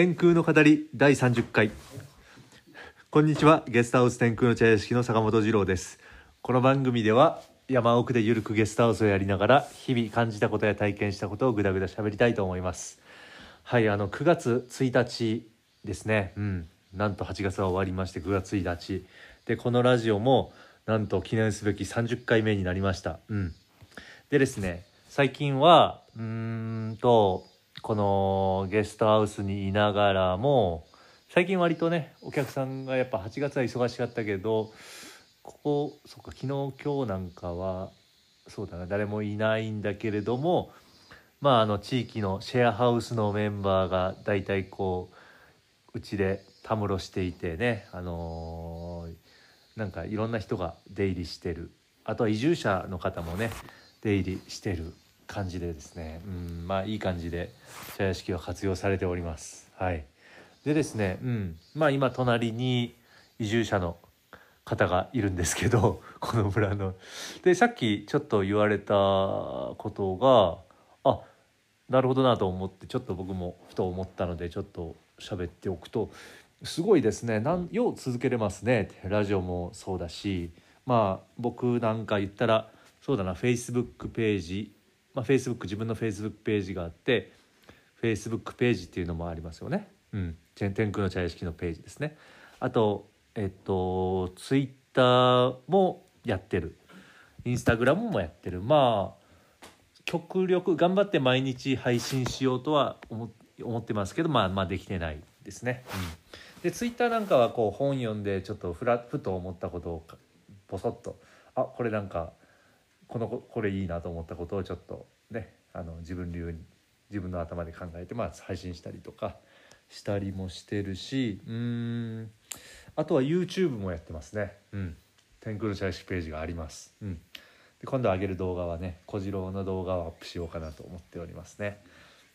天空の語り第30回。こんにちはゲストハウス天空の茶屋敷の坂本二郎です。この番組では山奥でゆるくゲストハウスをやりながら日々感じたことや体験したことをぐだぐだ喋りたいと思います。はいあの9月1日ですね。うん。なんと8月は終わりまして9月1日。でこのラジオもなんと記念すべき30回目になりました。うん。でですね最近はうーんとこのゲストハウスにいながらも最近割とねお客さんがやっぱ8月は忙しかったけどここそっか昨日今日なんかはそうだな誰もいないんだけれどもまああの地域のシェアハウスのメンバーが大体こううちでたむろしていてねあのーなんかいろんな人が出入りしてる。あとは移住者の方もね出入りしてる。感じでですねうんまあいい感じで茶屋敷は活用されております。はい。でですねうんまあ今隣に移住者の方がいるんですけど この村の。でさっきちょっと言われたことがあなるほどなと思ってちょっと僕もふと思ったのでちょっと喋っておくとすごいですね。なんよう続けれますね。ラジオもそうだしまあ僕なんか言ったらそうだなフェイスまあ、Facebook 自分の Facebook ページがあって Facebook ページっていうのもありますよね。うん、チェン天空の茶屋敷のページですね。あとえっと Twitter もやってる Instagram もやってるまあ極力頑張って毎日配信しようとは思思ってますけどまあまあできてないですね。うん、で Twitter なんかはこう本読んでちょっとふらふと思ったことをボソッとあこれなんかこのこれいいなと思ったことをちょっとねあの自分流に自分の頭で考えて、まあ、配信したりとかしたりもしてるしうんあとは YouTube もやってますね。うん、天空の茶屋ページがあります。うん、で今度上げる動画はね小次郎の動画をアップしようかなと思っておりますね。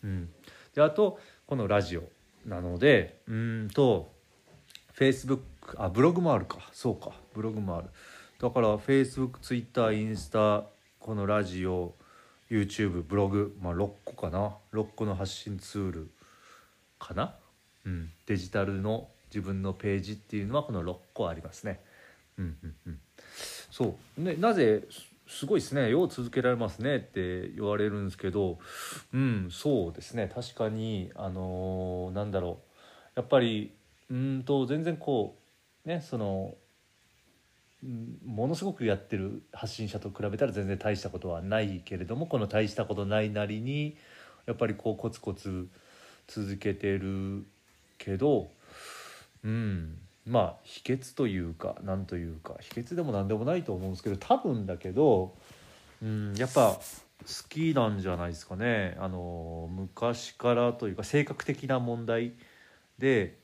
うん、であとこのラジオなのでうんと Facebook あブログもあるかそうかブログもある。だから Facebook、Twitter、インスタこのラジオ YouTube ブログ、まあ、6個かな。6個の発信ツールかな、うん、デジタルの自分のページっていうのはこの6個ありますね。うんうんうん、そう。ねなぜすごいですね。よう続けられますねって言われるんですけどうんそうですね。確かにあのーなんだろう。やっぱりうんと全然こうねそのものすごくやってる発信者と比べたら全然大したことはないけれどもこの大したことないなりにやっぱりこうコツコツ続けてるけどうんまあ秘訣というか何というか秘訣でも何でもないと思うんですけど多分だけど、うん、やっぱ好きなんじゃないですかね。あの昔からというか性格的な問題で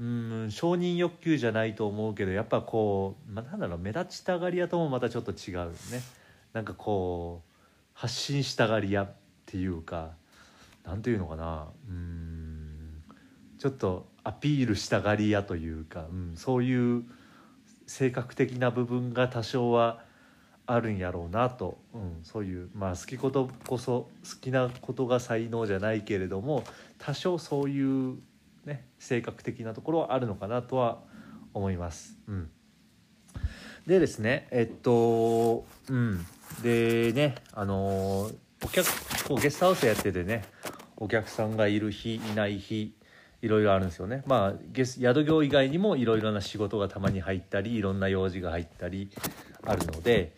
うん承認欲求じゃないと思うけどやっぱこう、まあ、なんだろう目立ちたがり屋ともまたちょっと違うね。なんかこう発信したがり屋っていうかなんていうのかな。うんちょっとアピールしたがり屋というか、うん、そういう性格的な部分が多少はあるんやろうなと、うん、そういうまあ好きことこそ好きなことが才能じゃないけれども多少そういうね性格的なところはあるのかなとは思います。うん、でですねえっとうんでねあのお客こうゲストハウスやっててねお客さんがいる日いない日いろいろあるんですよね。まあゲス宿業以外にもいろいろな仕事がたまに入ったりいろんな用事が入ったりあるので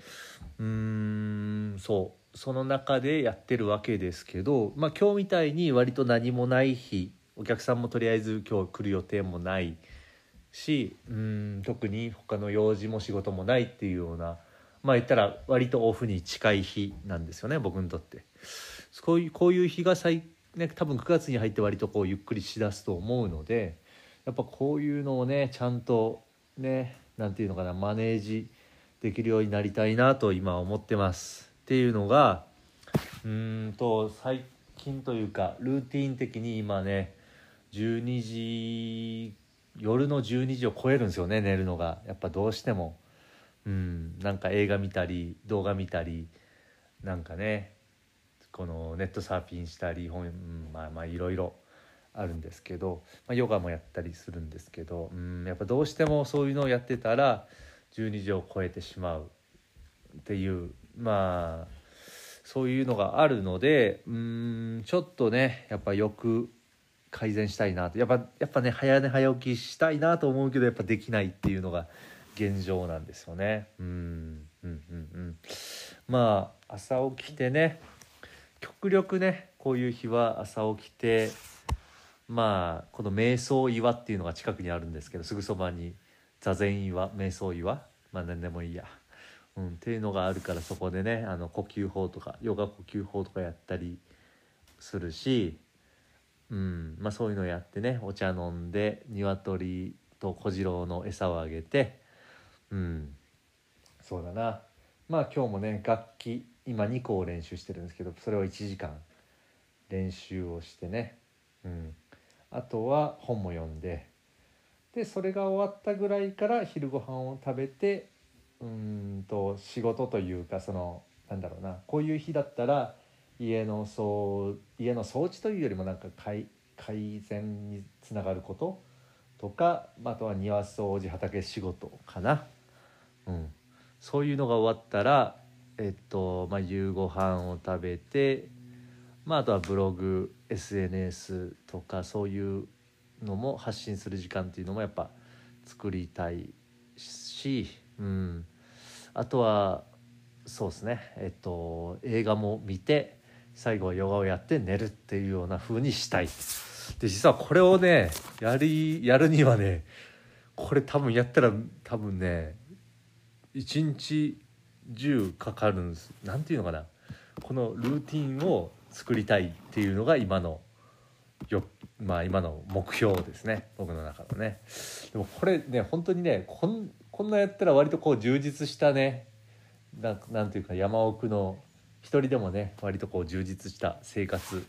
うーんそうその中でやってるわけですけど、まあ、今日みたいに割と何もない日お客さんもとりあえず今日来る予定もないしうん特に他の用事も仕事もないっていうようなまあ言ったら割とオフに近い日なんですよね僕にとって。こういうこういう日が最ね、多分9月に入って割とこうゆっくりしだすと思うのでやっぱこういうのをねちゃんとねなんていうのかなマネージできるようになりたいなと今思ってます。っていうのがうんと最近というかルーティン的に今ね12時夜の12時を超えるんですよね寝るのが。やっぱどうしても。うんなんか映画見たり動画見たりなんかねこのネットサーフィンしたり本、うんまあまあいろいろあるんですけど、まあ、ヨガもやったりするんですけどうんやっぱどうしてもそういうのをやってたら12時を超えてしまうっていうまあそういうのがあるのでうんちょっとねやっぱよく改善したいなと。やっぱやっぱね早寝早起きしたいなと思うけどやっぱできないっていうのが現状なんですよね。うんうんうんうん。まあ朝起きてね極力ねこういう日は朝起きてまあこの瞑想岩っていうのが近くにあるんですけどすぐそばに座禅岩瞑想岩まあ何でもいいや、うん、っていうのがあるからそこでねあの呼吸法とかヨガ呼吸法とかやったりするし、うん。まあ、そういうのやってねお茶飲んで鶏と小次郎の餌をあげてうん。そうだな。まあ今日もね楽器今2個を練習してるんですけどそれを1時間練習をしてね、うん、あとは本も読んででそれが終わったぐらいから昼ご飯を食べてうんと仕事というかそのなんだろうなこういう日だったら家の掃家の掃除というよりもなんか改改善につながることとかあとは庭掃除畑仕事かな、うん、そういうのが終わったらえっとまあ、夕ご飯を食べて、まあ、あとはブログ SNS とかそういうのも発信する時間っていうのもやっぱ作りたいし、うん、あとはそうですね。えっと映画も見て最後はヨガをやって寝るっていうような風にしたい。で実はこれをねやりやるにはねこれ多分やったら多分ね一日10かかるんです。なんていうのかな。このルーティンを作りたいっていうのが今のよまあ今の目標ですね。僕の中のね。でもこれね本当にねこんこんなやったら割とこう充実したねなんなんていうか山奥の一人でもね割とこう充実した生活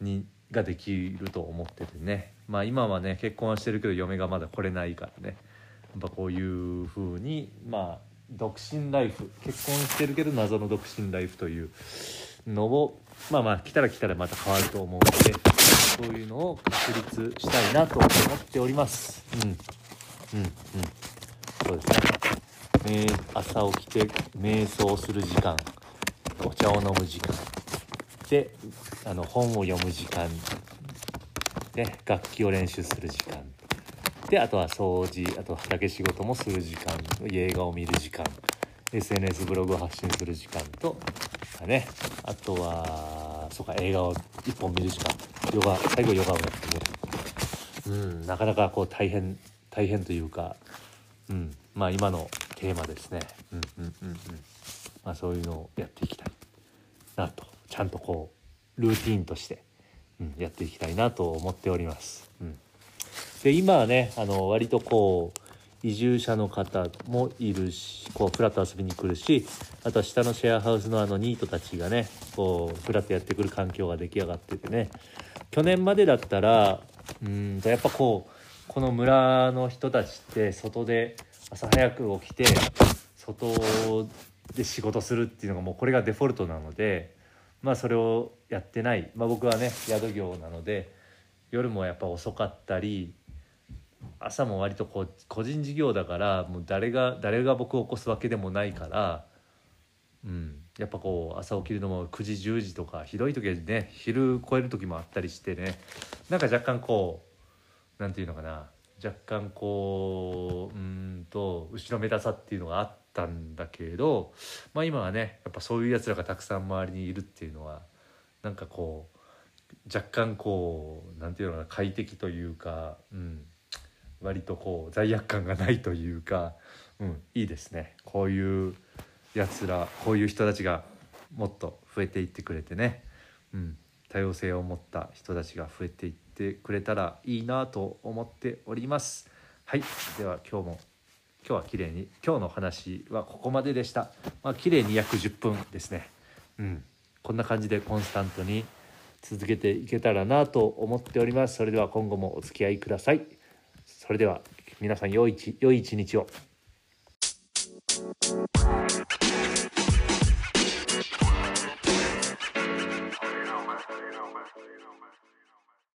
にができると思っててね。まあ今はね結婚はしてるけど嫁がまだ来れないからね。やっぱこういう風にまあ独身ライフ。結婚してるけど謎の独身ライフというのをまあまあ来たら来たらまた変わると思うのでそういうのを確立したいなと思っております。うん。うん。うん。そうですね、朝起きて瞑想する時間。お茶を飲む時間。であの本を読む時間。で楽器を練習する時間。であとは掃除あと畑仕事もする時間。映画を見る時間。SNS ブログを発信する時間とかね。あとはそうか映画を1本見る時間。ヨガ最後ヨガをやってね。うんなかなかこう大変大変というか。うんまあ今のテーマですね。うんうんうんうん。まあそういうのをやっていきたいなとちゃんとこうルーティンとして、うん、やっていきたいなと思っております。うんで今はねあの割とこう移住者の方もいるしこうフラット遊びに来るしあとは下のシェアハウスのあのニートたちがねこうフラットやってくる環境が出来上がっててね去年までだったらうんとやっぱこうこの村の人たちって外で朝早く起きて外で仕事するっていうのがもうこれがデフォルトなのでまあそれをやってない、まあ、僕はね宿業なので夜もやっぱ遅かったり朝も割とこう個人事業だからもう誰が誰が僕を起こすわけでもないから、うん、やっぱこう朝起きるのも9時10時とかひどい時はね昼超える時もあったりしてねなんか若干こうなんていうのかな。若干こううんと後ろめたさっていうのがあってたんだけど、まあ、今はねやっぱそういうやつらがたくさん周りにいるっていうのはなんかこう若干こうなんていうのかな快適というか、うん、割とこう罪悪感がないというか、うん、いいですねこういうやつらこういう人たちがもっと増えていってくれてね、うん、多様性を持った人たちが増えていってくれたらいいなと思っております。はいでは今日も今日は綺麗に今日の話はここまででした。まあ綺麗に約10分ですね。うん、こんな感じでコンスタントに続けていけたらなと思っております。それでは今後もお付き合いください。それでは皆さん良い良い一日を。